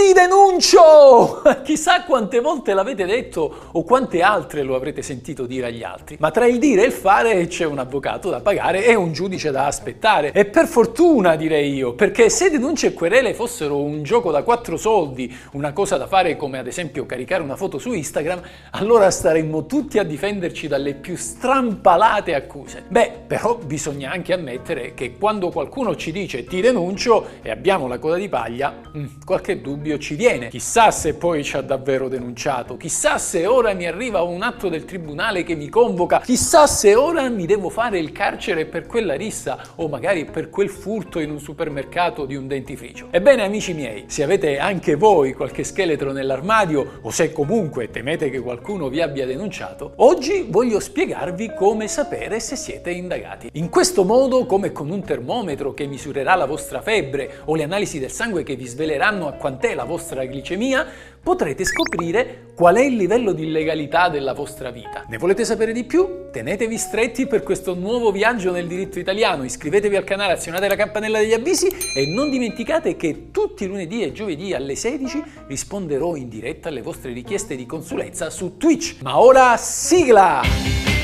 Ti denuncio! Chissà quante volte l'avete detto o quante altre lo avrete sentito dire agli altri, ma tra il dire e il fare c'è un avvocato da pagare e un giudice da aspettare. E per fortuna direi io, perché se denunce e querele fossero un gioco da quattro soldi, una cosa da fare come ad esempio caricare una foto su Instagram, allora staremmo tutti a difenderci dalle più strampalate accuse. Beh, però bisogna anche ammettere che quando qualcuno ci dice ti denuncio e abbiamo la coda di paglia, mm, qualche dubbio ci viene. Chissà se poi ci ha davvero denunciato, chissà se ora mi arriva un atto del tribunale che mi convoca, chissà se ora mi devo fare il carcere per quella rissa o magari per quel furto in un supermercato di un dentifricio. Ebbene amici miei, se avete anche voi qualche scheletro nell'armadio o se comunque temete che qualcuno vi abbia denunciato, oggi voglio spiegarvi come sapere se siete indagati. In questo modo, come con un termometro che misurerà la vostra febbre o le analisi del sangue che vi sveleranno a quant'è la vostra glicemia, potrete scoprire qual è il livello di illegalità della vostra vita. Ne volete sapere di più? Tenetevi stretti per questo nuovo viaggio nel diritto italiano, iscrivetevi al canale, azionate la campanella degli avvisi e non dimenticate che tutti i lunedì e giovedì alle 16 risponderò in diretta alle vostre richieste di consulenza su Twitch. Ma ora sigla!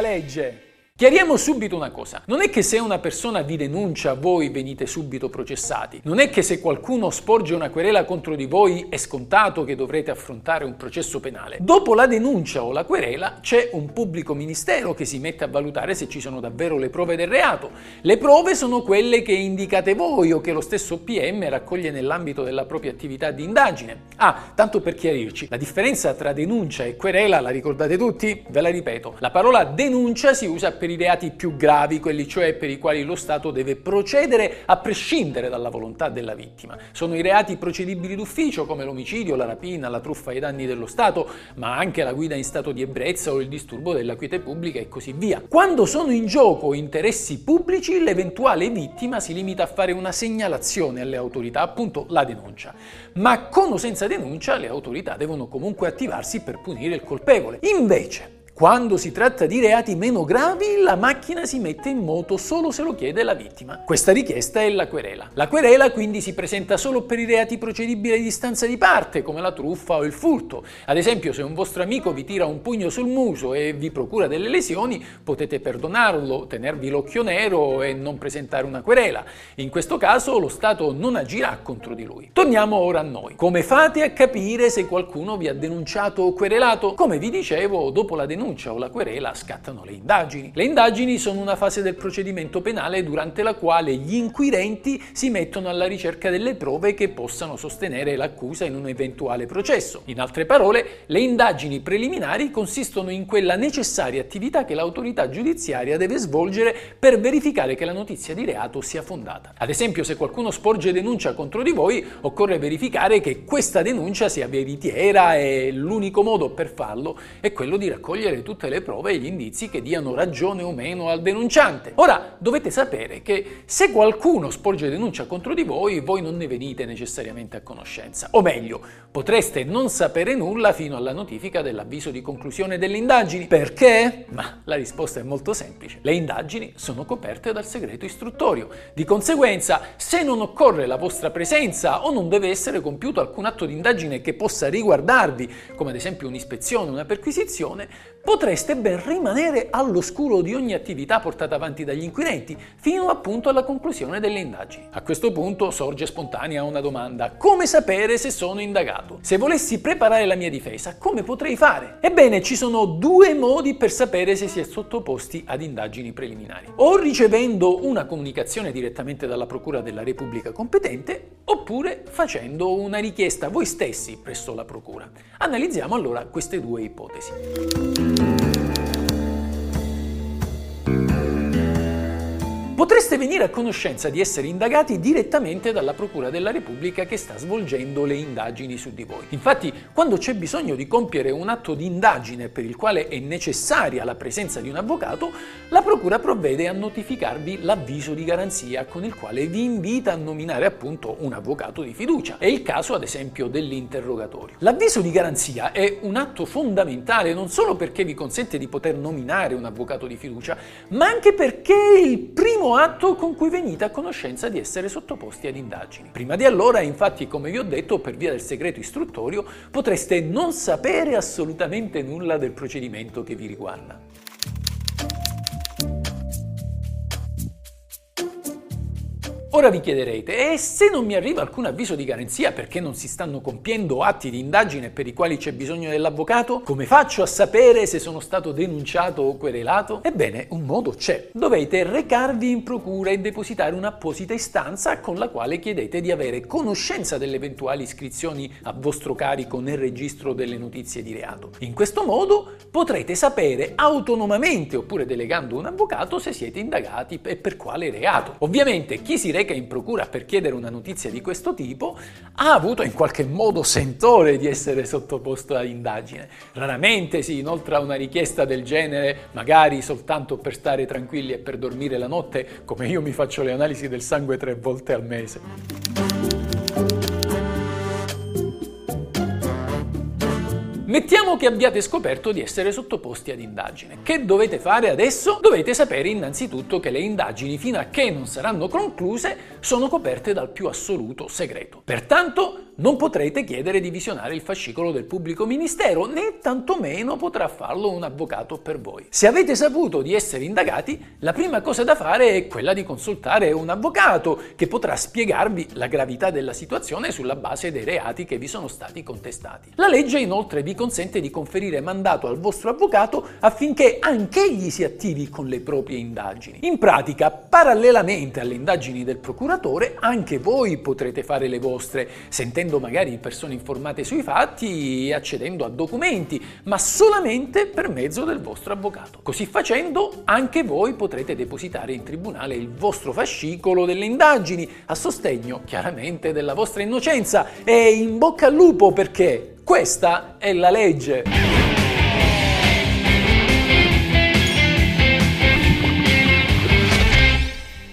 Legge. Chiariamo subito una cosa, non è che se una persona vi denuncia voi venite subito processati, non è che se qualcuno sporge una querela contro di voi è scontato che dovrete affrontare un processo penale. Dopo la denuncia o la querela c'è un pubblico ministero che si mette a valutare se ci sono davvero le prove del reato. Le prove sono quelle che indicate voi o che lo stesso PM raccoglie nell'ambito della propria attività di indagine. Ah, tanto per chiarirci, la differenza tra denuncia e querela la ricordate tutti? Ve la ripeto, la parola denuncia si usa per per i reati più gravi, quelli cioè per i quali lo Stato deve procedere a prescindere dalla volontà della vittima. Sono i reati procedibili d'ufficio come l'omicidio, la rapina, la truffa ai danni dello Stato, ma anche la guida in stato di ebbrezza o il disturbo della quiete pubblica e così via. Quando sono in gioco interessi pubblici, l'eventuale vittima si limita a fare una segnalazione alle autorità, appunto la denuncia. Ma con o senza denuncia le autorità devono comunque attivarsi per punire il colpevole. Invece, quando si tratta di reati meno gravi, la macchina si mette in moto solo se lo chiede la vittima. Questa richiesta è la querela. La querela quindi si presenta solo per i reati procedibili a distanza di parte, come la truffa o il furto. Ad esempio, se un vostro amico vi tira un pugno sul muso e vi procura delle lesioni, potete perdonarlo, tenervi l'occhio nero e non presentare una querela. In questo caso lo Stato non agirà contro di lui. Torniamo ora a noi. Come fate a capire se qualcuno vi ha denunciato o querelato? Come vi dicevo, dopo la denuncia denuncia o la querela scattano le indagini. Le indagini sono una fase del procedimento penale durante la quale gli inquirenti si mettono alla ricerca delle prove che possano sostenere l'accusa in un eventuale processo. In altre parole, le indagini preliminari consistono in quella necessaria attività che l'autorità giudiziaria deve svolgere per verificare che la notizia di reato sia fondata. Ad esempio, se qualcuno sporge denuncia contro di voi, occorre verificare che questa denuncia sia veritiera e l'unico modo per farlo è quello di raccogliere raccogliere tutte le prove e gli indizi che diano ragione o meno al denunciante. Ora, dovete sapere che se qualcuno sporge denuncia contro di voi, voi non ne venite necessariamente a conoscenza. O meglio, potreste non sapere nulla fino alla notifica dell'avviso di conclusione delle indagini. Perché? Ma la risposta è molto semplice. Le indagini sono coperte dal segreto istruttorio. Di conseguenza, se non occorre la vostra presenza o non deve essere compiuto alcun atto di indagine che possa riguardarvi, come ad esempio un'ispezione una perquisizione, potreste ben rimanere all'oscuro di ogni attività portata avanti dagli inquirenti, fino appunto alla conclusione delle indagini. A questo punto sorge spontanea una domanda: come sapere se sono indagato? Se volessi preparare la mia difesa, come potrei fare? Ebbene, ci sono due modi per sapere se si è sottoposti ad indagini preliminari. O ricevendo una comunicazione direttamente dalla Procura della Repubblica competente, oppure facendo una richiesta voi stessi presso la Procura. Analizziamo allora queste due ipotesi. 不 potreste venire a conoscenza di essere indagati direttamente dalla Procura della Repubblica che sta svolgendo le indagini su di voi. Infatti, quando c'è bisogno di compiere un atto di indagine per il quale è necessaria la presenza di un avvocato, la Procura provvede a notificarvi l'avviso di garanzia con il quale vi invita a nominare appunto un avvocato di fiducia. È il caso ad esempio dell'interrogatorio. L'avviso di garanzia è un atto fondamentale non solo perché vi consente di poter nominare un avvocato di fiducia, ma anche perché è il primo atto con cui venite a conoscenza di essere sottoposti ad indagini. Prima di allora, infatti, come vi ho detto, per via del segreto istruttorio, potreste non sapere assolutamente nulla del procedimento che vi riguarda. Ora vi chiederete, e se non mi arriva alcun avviso di garanzia perché non si stanno compiendo atti di indagine per i quali c'è bisogno dell'avvocato? Come faccio a sapere se sono stato denunciato o querelato? Ebbene, un modo c'è. Dovete recarvi in procura e depositare un'apposita istanza con la quale chiedete di avere conoscenza delle eventuali iscrizioni a vostro carico nel registro delle notizie di reato. In questo modo potrete sapere autonomamente oppure delegando un avvocato se siete indagati e per quale reato. Ovviamente chi si reca in procura per chiedere una notizia di questo tipo ha avuto in qualche modo sentore di essere sottoposto a indagine. Raramente si inoltra una richiesta del genere, magari soltanto per stare tranquilli e per dormire la notte, come io mi faccio le analisi del sangue tre volte al mese. Mettiamo che abbiate scoperto di essere sottoposti ad indagine. Che dovete fare adesso? Dovete sapere innanzitutto che le indagini, fino a che non saranno concluse, sono coperte dal più assoluto segreto. Pertanto non potrete chiedere di visionare il fascicolo del pubblico ministero, né tantomeno potrà farlo un avvocato per voi. Se avete saputo di essere indagati, la prima cosa da fare è quella di consultare un avvocato che potrà spiegarvi la gravità della situazione sulla base dei reati che vi sono stati contestati. La legge inoltre vi consente di conferire mandato al vostro avvocato affinché anch'egli si attivi con le proprie indagini. In pratica, parallelamente alle indagini del procuratore, anche voi potrete fare le vostre, sentendo essendo magari persone informate sui fatti e accedendo a documenti, ma solamente per mezzo del vostro avvocato. Così facendo anche voi potrete depositare in tribunale il vostro fascicolo delle indagini a sostegno chiaramente della vostra innocenza e in bocca al lupo perché questa è la legge.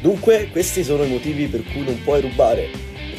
Dunque, questi sono i motivi per cui non puoi rubare